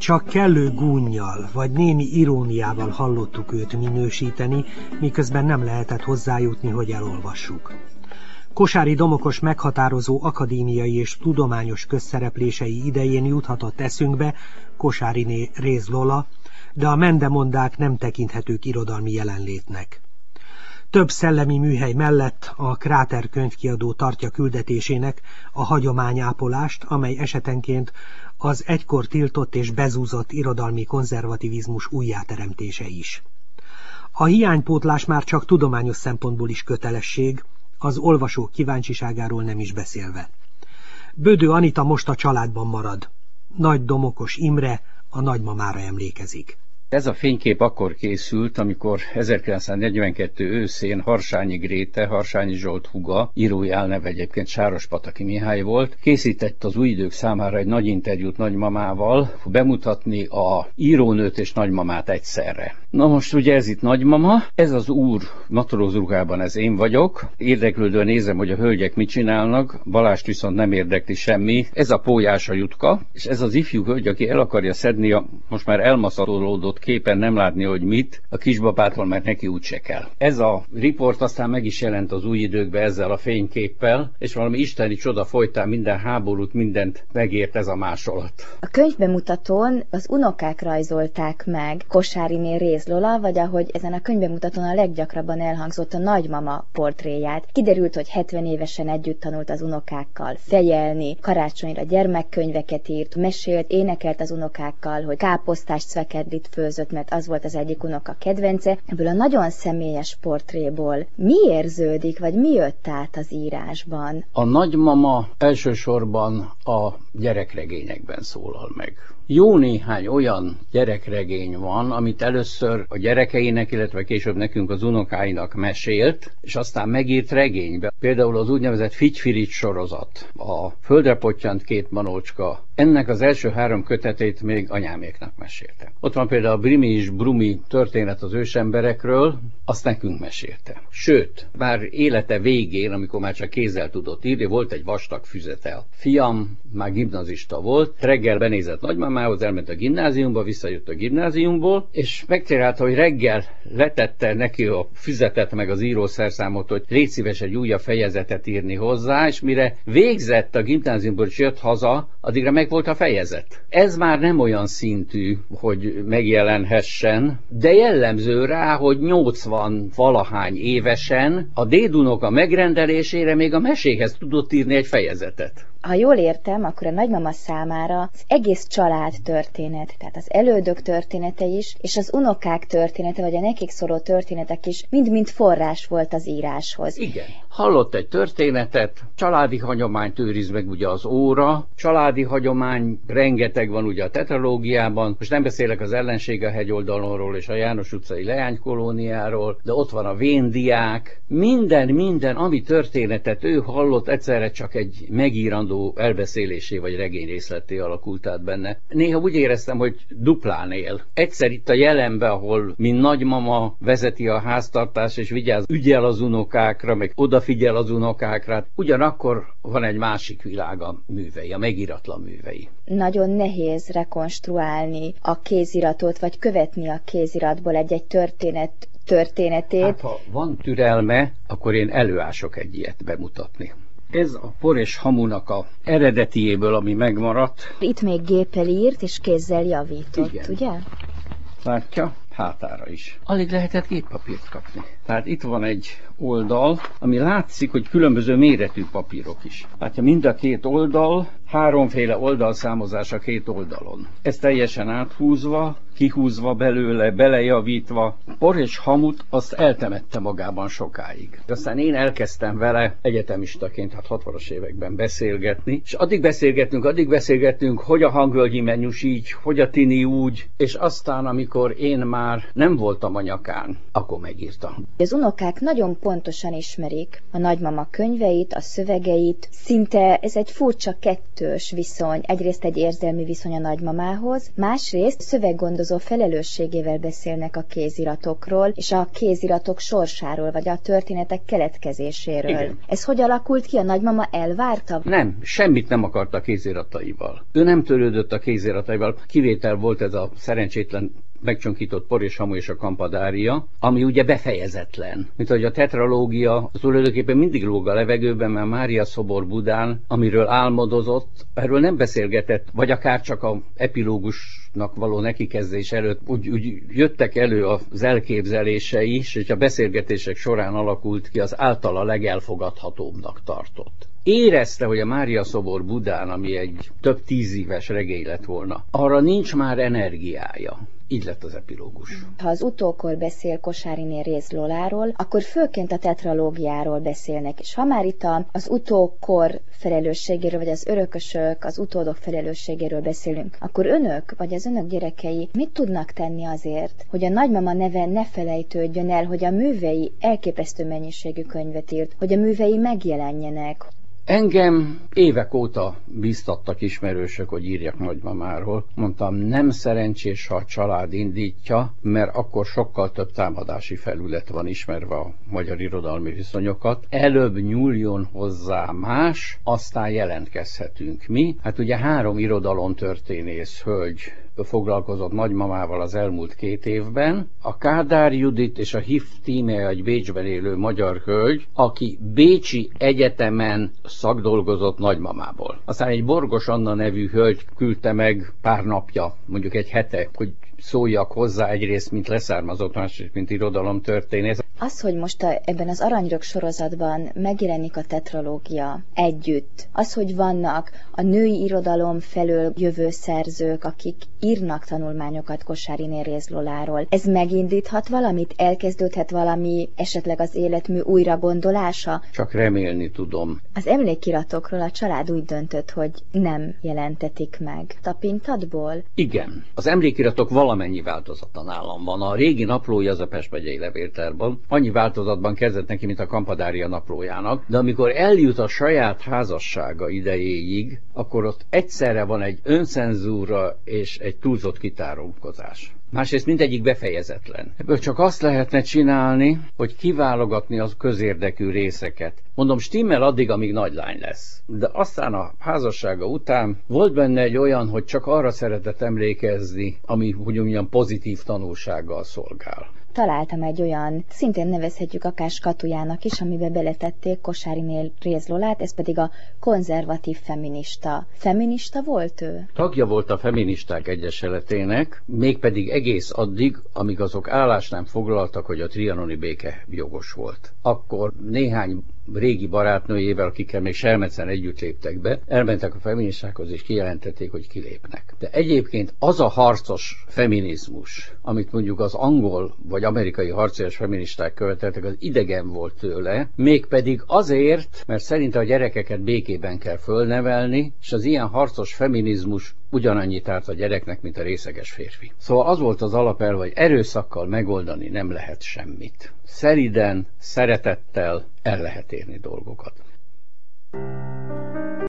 Csak kellő gúnyjal vagy némi iróniával hallottuk őt minősíteni, miközben nem lehetett hozzájutni, hogy elolvassuk. Kosári Domokos meghatározó akadémiai és tudományos közszereplései idején juthatott eszünkbe Kosáriné Réz Lola, de a mendemondák nem tekinthetők irodalmi jelenlétnek. Több szellemi műhely mellett a Kráter könyvkiadó tartja küldetésének a hagyományápolást, amely esetenként az egykor tiltott és bezúzott irodalmi konzervativizmus újjáteremtése is. A hiánypótlás már csak tudományos szempontból is kötelesség, az olvasók kíváncsiságáról nem is beszélve. Bödő Anita most a családban marad. Nagy Domokos Imre a nagymamára emlékezik. Ez a fénykép akkor készült, amikor 1942 őszén Harsányi Gréte, Harsányi Zsolt huga, írói elneve egyébként Sáros Pataki Mihály volt, készített az új idők számára egy nagy interjút nagymamával, bemutatni a írónőt és nagymamát egyszerre. Na most ugye ez itt nagymama, ez az úr matrózruhában, ez én vagyok, érdeklődően nézem, hogy a hölgyek mit csinálnak, Balást viszont nem érdekli semmi, ez a pólyása jutka, és ez az ifjú hölgy, aki el akarja szedni a most már elmaszatolódott képen nem látni, hogy mit, a kisbabától, mert neki úgyse kell. Ez a riport aztán meg is jelent az új időkben ezzel a fényképpel, és valami isteni csoda folytán minden háborút, mindent megért ez a másolat. A könyvbemutatón az unokák rajzolták meg Kosáriné Réz Lola, vagy ahogy ezen a könyvbemutatón a leggyakrabban elhangzott a nagymama portréját. Kiderült, hogy 70 évesen együtt tanult az unokákkal fejelni, karácsonyra gyermekkönyveket írt, mesélt, énekelt az unokákkal, hogy káposztást szvekedlit fő főzött, mert az volt az egyik unoka kedvence. Ebből a nagyon személyes portréból mi érződik, vagy mi jött át az írásban? A nagymama elsősorban a gyerekregényekben szólal meg. Jó néhány olyan gyerekregény van, amit először a gyerekeinek, illetve később nekünk az unokáinak mesélt, és aztán megírt regénybe. Például az úgynevezett Figyfirit sorozat, a Földre pottyant két manócska, ennek az első három kötetét még anyáméknak mesélte. Ott van például a Brimi és Brumi történet az ősemberekről, azt nekünk mesélte. Sőt, már élete végén, amikor már csak kézzel tudott írni, volt egy vastag füzetel. Fiam már gimnazista volt, reggel benézett nagymamához, elment a gimnáziumba, visszajött a gimnáziumból, és megcsinálta, hogy reggel letette neki a füzetet meg az írószerszámot, hogy légy szíves egy újabb fejezetet írni hozzá, és mire végzett a gimnáziumból, és jött haza, addigra meg volt a fejezet. Ez már nem olyan szintű, hogy megjelenhessen, de jellemző rá, hogy 80 valahány évesen a dédunok a megrendelésére még a meséhez tudott írni egy fejezetet. Ha jól értem, akkor a nagymama számára az egész család történet, tehát az elődök története is, és az unokák története, vagy a nekik szóló történetek is mind-mind forrás volt az íráshoz. Igen. Hallott egy történetet, családi hagyományt őriz meg ugye az óra, családi hagyomány rengeteg van ugye a tetralógiában, most nem beszélek az ellensége hegyoldalonról és a János utcai leánykolóniáról, de ott van a véndiák, minden, minden, ami történetet ő hallott, egyszerre csak egy megírandó elbeszélésé vagy regény részleté alakult át benne. Néha úgy éreztem, hogy duplán él. Egyszer itt a jelenbe, ahol mint nagymama vezeti a háztartás és vigyáz, ügyel az unokákra, meg odafigyel az unokákra, ugyanakkor van egy másik világ a művei, a megíratlan művei. Nagyon nehéz rekonstruálni a kéziratot, vagy követni a kéziratból egy-egy történet történetét. Hát, ha van türelme, akkor én előások egy ilyet bemutatni. Ez a por és hamunak a eredetiéből, ami megmaradt. Itt még géppel írt és kézzel javított, Igen. ugye? Látja? Hátára is. Alig lehetett géppapírt kapni. Tehát itt van egy oldal, ami látszik, hogy különböző méretű papírok is. Látja, mind a két oldal, háromféle oldalszámozás a két oldalon. Ez teljesen áthúzva, kihúzva belőle, belejavítva. Por és hamut azt eltemette magában sokáig. Aztán én elkezdtem vele egyetemistaként, hát 60-as években beszélgetni, és addig beszélgettünk, addig beszélgettünk, hogy a hangvölgyi mennyus így, hogy a tini úgy, és aztán, amikor én már nem voltam a nyakán, akkor megírtam. Az unokák nagyon pontosan ismerik a nagymama könyveit, a szövegeit, szinte ez egy furcsa kettős viszony. Egyrészt egy érzelmi viszony a nagymamához, másrészt szöveggondozó felelősségével beszélnek a kéziratokról, és a kéziratok sorsáról, vagy a történetek keletkezéséről. Igen. Ez hogy alakult ki? A nagymama elvárta? Nem, semmit nem akart a kézirataival. Ő nem törődött a kézirataival. Kivétel volt ez a szerencsétlen megcsonkított por és hamu és a kampadária, ami ugye befejezetlen. Mint hogy a tetralógia az tulajdonképpen mindig lóg a levegőben, mert Mária szobor Budán, amiről álmodozott, erről nem beszélgetett, vagy akár csak a epilógusnak való nekikezdés előtt úgy, úgy jöttek elő az elképzelései is, és a beszélgetések során alakult ki az általa legelfogadhatóbbnak tartott érezte, hogy a Mária szobor Budán, ami egy több tíz éves regény lett volna, arra nincs már energiája. Így lett az epilógus. Ha az utókor beszél Kosáriné Réz Loláról, akkor főként a tetralógiáról beszélnek, és ha már itt az utókor felelősségéről, vagy az örökösök, az utódok felelősségéről beszélünk, akkor önök, vagy az önök gyerekei mit tudnak tenni azért, hogy a nagymama neve ne felejtődjön el, hogy a művei elképesztő mennyiségű könyvet írt, hogy a művei megjelenjenek, Engem évek óta bíztattak ismerősök, hogy írjak nagymamáról. Mondtam, nem szerencsés, ha a család indítja, mert akkor sokkal több támadási felület van ismerve a magyar irodalmi viszonyokat. Előbb nyúljon hozzá más, aztán jelentkezhetünk mi. Hát ugye három irodalomtörténész hölgy foglalkozott nagymamával az elmúlt két évben. A Kádár Judit és a HIF tíme egy Bécsben élő magyar hölgy, aki Bécsi Egyetemen szakdolgozott nagymamából. Aztán egy Borgos Anna nevű hölgy küldte meg pár napja, mondjuk egy hete, hogy szóljak hozzá egyrészt, mint leszármazott, másrészt, mint irodalomtörténész. Az, hogy most a, ebben az Aranyrök sorozatban megjelenik a tetralógia együtt, az, hogy vannak a női irodalom felől jövő szerzők, akik írnak tanulmányokat Kosári Réz Loláról, ez megindíthat valamit? Elkezdődhet valami esetleg az életmű újra gondolása? Csak remélni tudom. Az emlékiratokról a család úgy döntött, hogy nem jelentetik meg. Tapintatból? Igen. Az emlékiratok valami valamennyi változata nálam van. A régi naplója az a Pest megyei levéltárban. Annyi változatban kezdett neki, mint a Kampadária naplójának, de amikor eljut a saját házassága idejéig, akkor ott egyszerre van egy öncenzúra és egy túlzott kitárulkozás. Másrészt mindegyik befejezetlen. Ebből csak azt lehetne csinálni, hogy kiválogatni az közérdekű részeket. Mondom, stimmel addig, amíg nagylány lesz. De aztán a házassága után volt benne egy olyan, hogy csak arra szeretett emlékezni, ami ugyan pozitív tanulsággal szolgál találtam egy olyan, szintén nevezhetjük akár skatujának is, amiben beletették Kosárinél Rézlolát, ez pedig a konzervatív feminista. Feminista volt ő? Tagja volt a feministák egyesületének, mégpedig egész addig, amíg azok állást nem foglaltak, hogy a trianoni béke jogos volt. Akkor néhány régi barátnőjével, akikkel még Selmecen együtt léptek be, elmentek a feministákhoz és kijelentették, hogy kilépnek. De egyébként az a harcos feminizmus, amit mondjuk az angol vagy amerikai harcias feministák követeltek, az idegen volt tőle, mégpedig azért, mert szerinte a gyerekeket békében kell fölnevelni, és az ilyen harcos feminizmus ugyanannyit árt a gyereknek, mint a részeges férfi. Szóval az volt az alapelv, hogy erőszakkal megoldani nem lehet semmit. Szeriden, szeretettel el lehet érni dolgokat. thank you